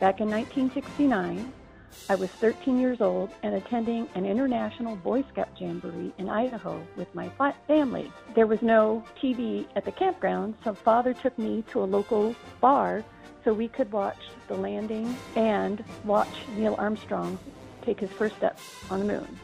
Back in 1969, I was 13 years old and attending an international Boy Scout jamboree in Idaho with my family. There was no TV at the campground, so father took me to a local bar so we could watch the landing and watch Neil Armstrong take his first steps on the moon.